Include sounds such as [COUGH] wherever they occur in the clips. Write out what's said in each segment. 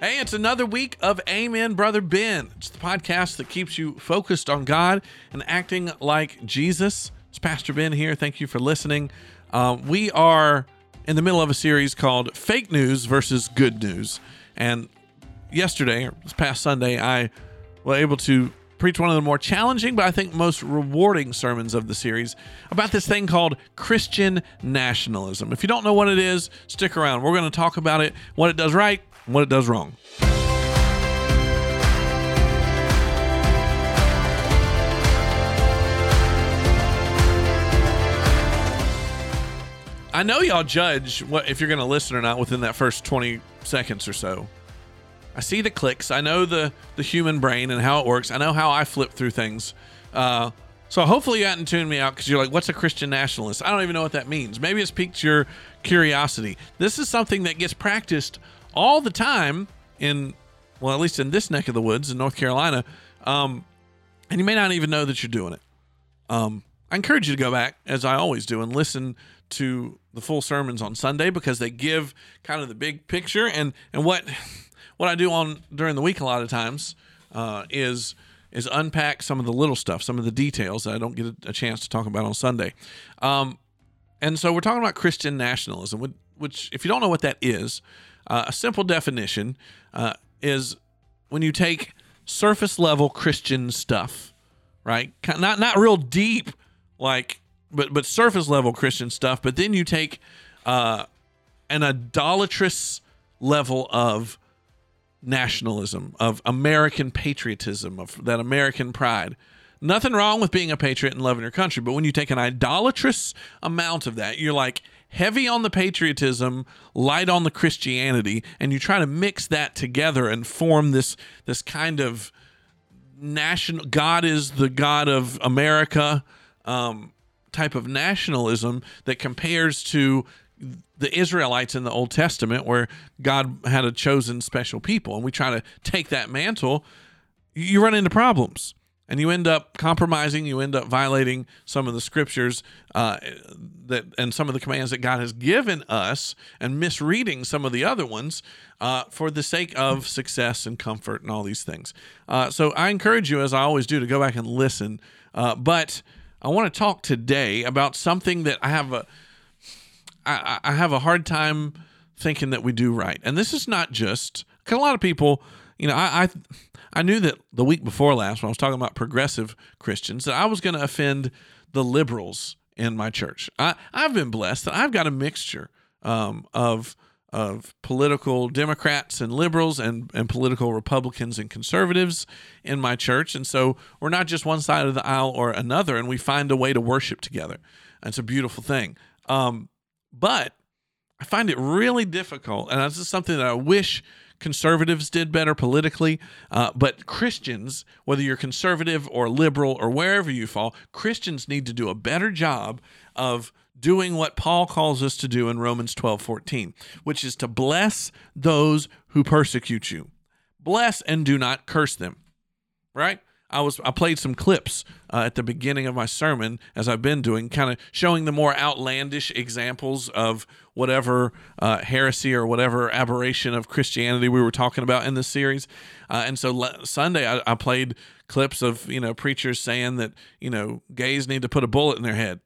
Hey, it's another week of Amen, Brother Ben. It's the podcast that keeps you focused on God and acting like Jesus. It's Pastor Ben here. Thank you for listening. Uh, we are in the middle of a series called Fake News versus Good News. And yesterday, or this past Sunday, I was able to preach one of the more challenging, but I think most rewarding sermons of the series about this thing called Christian nationalism. If you don't know what it is, stick around. We're going to talk about it, what it does right, and what it does wrong. I know y'all judge what if you're going to listen or not within that first 20 seconds or so. I see the clicks. I know the the human brain and how it works. I know how I flip through things. Uh, so hopefully you hadn't tuned me out because you're like, "What's a Christian nationalist?" I don't even know what that means. Maybe it's piqued your curiosity. This is something that gets practiced all the time in, well, at least in this neck of the woods in North Carolina, um, and you may not even know that you're doing it. Um, I encourage you to go back, as I always do, and listen to the full sermons on Sunday because they give kind of the big picture and and what [LAUGHS] what I do on during the week a lot of times uh, is is unpack some of the little stuff, some of the details that I don't get a, chance to talk about on Sunday. Um, and so we're talking about Christian nationalism, which, if you don't know what that is, uh, a simple definition uh, is when you take surface level Christian stuff, right? Not not real deep, like but but surface level Christian stuff. But then you take uh, an idolatrous level of nationalism, of American patriotism, of that American pride. Nothing wrong with being a patriot and loving your country, but when you take an idolatrous amount of that, you're like heavy on the patriotism, light on the Christianity, and you try to mix that together and form this this kind of national God is the God of America um, type of nationalism that compares to the Israelites in the Old Testament, where God had a chosen special people, and we try to take that mantle, you run into problems. And you end up compromising. You end up violating some of the scriptures uh, that and some of the commands that God has given us, and misreading some of the other ones uh, for the sake of success and comfort and all these things. Uh, so I encourage you, as I always do, to go back and listen. Uh, but I want to talk today about something that I have a I, I have a hard time thinking that we do right. And this is not just because a lot of people, you know, I, I I knew that the week before last when I was talking about progressive Christians that I was going to offend the liberals in my church. I I've been blessed that I've got a mixture um, of of political Democrats and liberals and, and political Republicans and conservatives in my church. And so we're not just one side of the aisle or another, and we find a way to worship together. It's a beautiful thing. Um, but I find it really difficult, and this is something that I wish conservatives did better politically. Uh, but Christians, whether you're conservative or liberal or wherever you fall, Christians need to do a better job of doing what Paul calls us to do in Romans 12 14, which is to bless those who persecute you. Bless and do not curse them. Right? I was I played some clips uh, at the beginning of my sermon as I've been doing, kind of showing the more outlandish examples of whatever uh, heresy or whatever aberration of Christianity we were talking about in this series. Uh, and so le- Sunday I, I played clips of you know preachers saying that you know gays need to put a bullet in their head,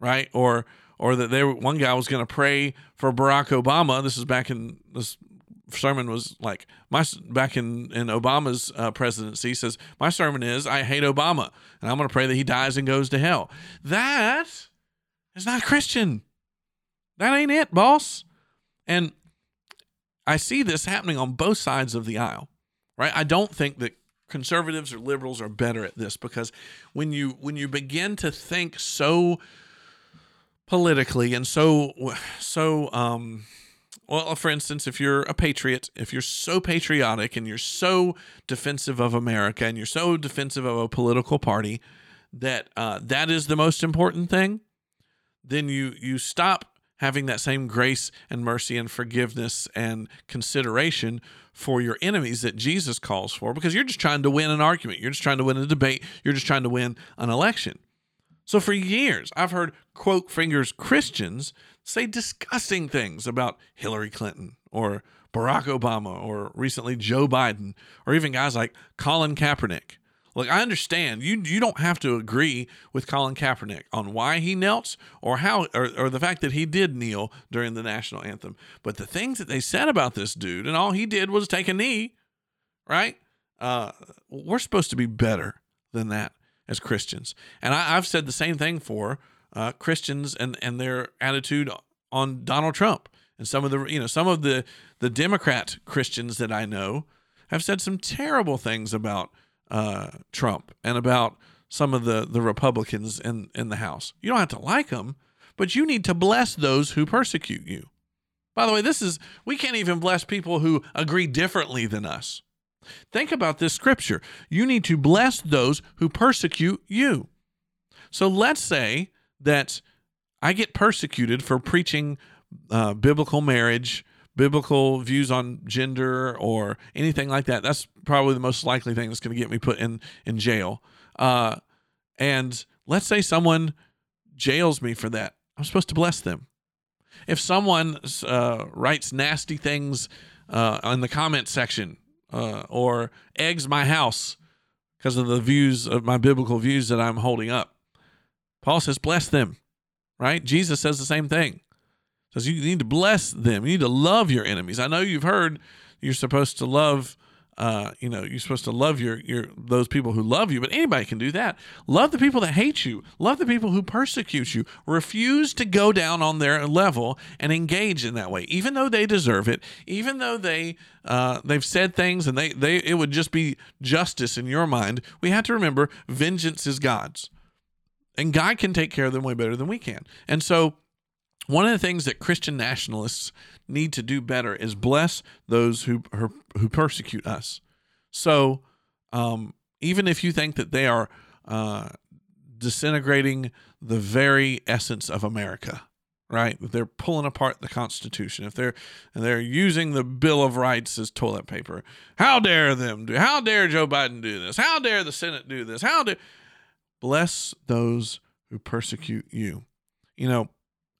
right? Or or that they were, one guy was going to pray for Barack Obama. This is back in this sermon was like my back in in Obama's uh, presidency says my sermon is I hate Obama and I'm going to pray that he dies and goes to hell. That is not Christian. That ain't it, boss. And I see this happening on both sides of the aisle. Right? I don't think that conservatives or liberals are better at this because when you when you begin to think so politically and so so um well, for instance, if you're a patriot, if you're so patriotic and you're so defensive of America and you're so defensive of a political party that uh, that is the most important thing, then you you stop having that same grace and mercy and forgiveness and consideration for your enemies that Jesus calls for because you're just trying to win an argument. You're just trying to win a debate. You're just trying to win an election. So for years, I've heard quote fingers Christians say disgusting things about Hillary Clinton or Barack Obama or recently Joe Biden or even guys like Colin Kaepernick. Look, I understand you you don't have to agree with Colin Kaepernick on why he knelt or how or, or the fact that he did kneel during the national anthem. But the things that they said about this dude and all he did was take a knee, right? Uh, we're supposed to be better than that as Christians. And I, have said the same thing for uh, Christians and and their attitude on Donald Trump and some of the you know some of the the Democrat Christians that I know have said some terrible things about uh, Trump and about some of the the Republicans in in the House. You don't have to like them, but you need to bless those who persecute you. By the way, this is we can't even bless people who agree differently than us. Think about this scripture. You need to bless those who persecute you. So let's say that I get persecuted for preaching uh, biblical marriage, biblical views on gender, or anything like that. That's probably the most likely thing that's going to get me put in in jail. Uh, and let's say someone jails me for that. I'm supposed to bless them. If someone uh, writes nasty things uh, in the comment section uh, or eggs my house because of the views of my biblical views that I'm holding up, Paul says, bless them, right? Jesus says the same thing. Says you need to bless them. You need to love your enemies. I know you've heard you're supposed to love uh, you know, you're supposed to love your your those people who love you, but anybody can do that. Love the people that hate you. Love the people who persecute you. Refuse to go down on their level and engage in that way, even though they deserve it. Even though they uh, they've said things and they they it would just be justice in your mind. We have to remember vengeance is God's, and God can take care of them way better than we can. And so one of the things that Christian nationalists need to do better is bless those who who, persecute us. So, um, even if you think that they are uh, disintegrating the very essence of America, right? They're pulling apart the Constitution, if they're they're using the Bill of Rights as toilet paper, how dare them do? How dare Joe Biden do this? How dare the Senate do this? How dare bless those who persecute you? You know,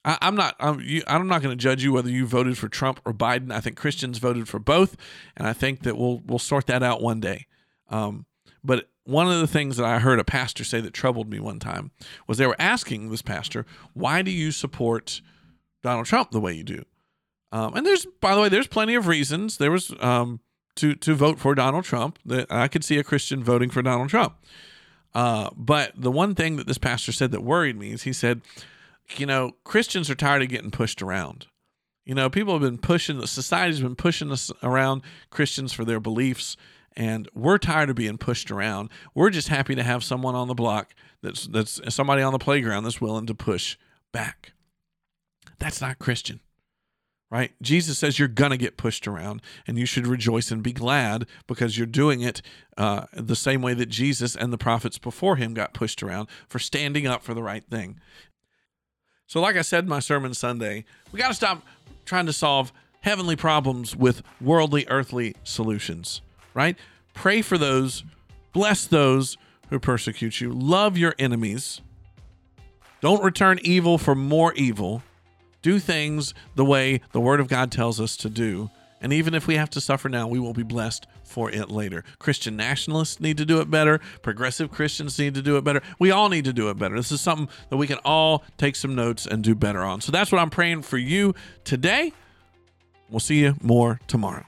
I, am not. I'm, you, I'm not going to judge you whether you voted for Trump or Biden. I think Christians voted for both, and I think that we'll we'll sort that out one day. Um, but one of the things that I heard a pastor say that troubled me one time was they were asking this pastor, "Why do you support Donald Trump the way you do?" Um, and there's, by the way, there's plenty of reasons. There was um, to to vote for Donald Trump. That I could see a Christian voting for Donald Trump. Uh, but the one thing that this pastor said that worried me is he said you know, Christians are tired of getting pushed around. You know, people have been pushing, the society's been pushing us around Christians for their beliefs, and we're tired of being pushed around. We're just happy to have someone on the block that's that's somebody on the playground that's willing to push back. That's not Christian. Right? Jesus says you're going to get pushed around and you should rejoice and be glad because you're doing it uh, the same way that Jesus and the prophets before him got pushed around for standing up for the right thing. So, like I said in my sermon Sunday, we got to stop trying to solve heavenly problems with worldly, earthly solutions, right? Pray for those, bless those who persecute you, love your enemies. Don't return evil for more evil. Do things the way the Word of God tells us to do. And even if we have to suffer now, we will be blessed for it later. Christian nationalists need to do it better. Progressive Christians need to do it better. We all need to do it better. This is something that we can all take some notes and do better on. So that's what I'm praying for you today. We'll see you more tomorrow.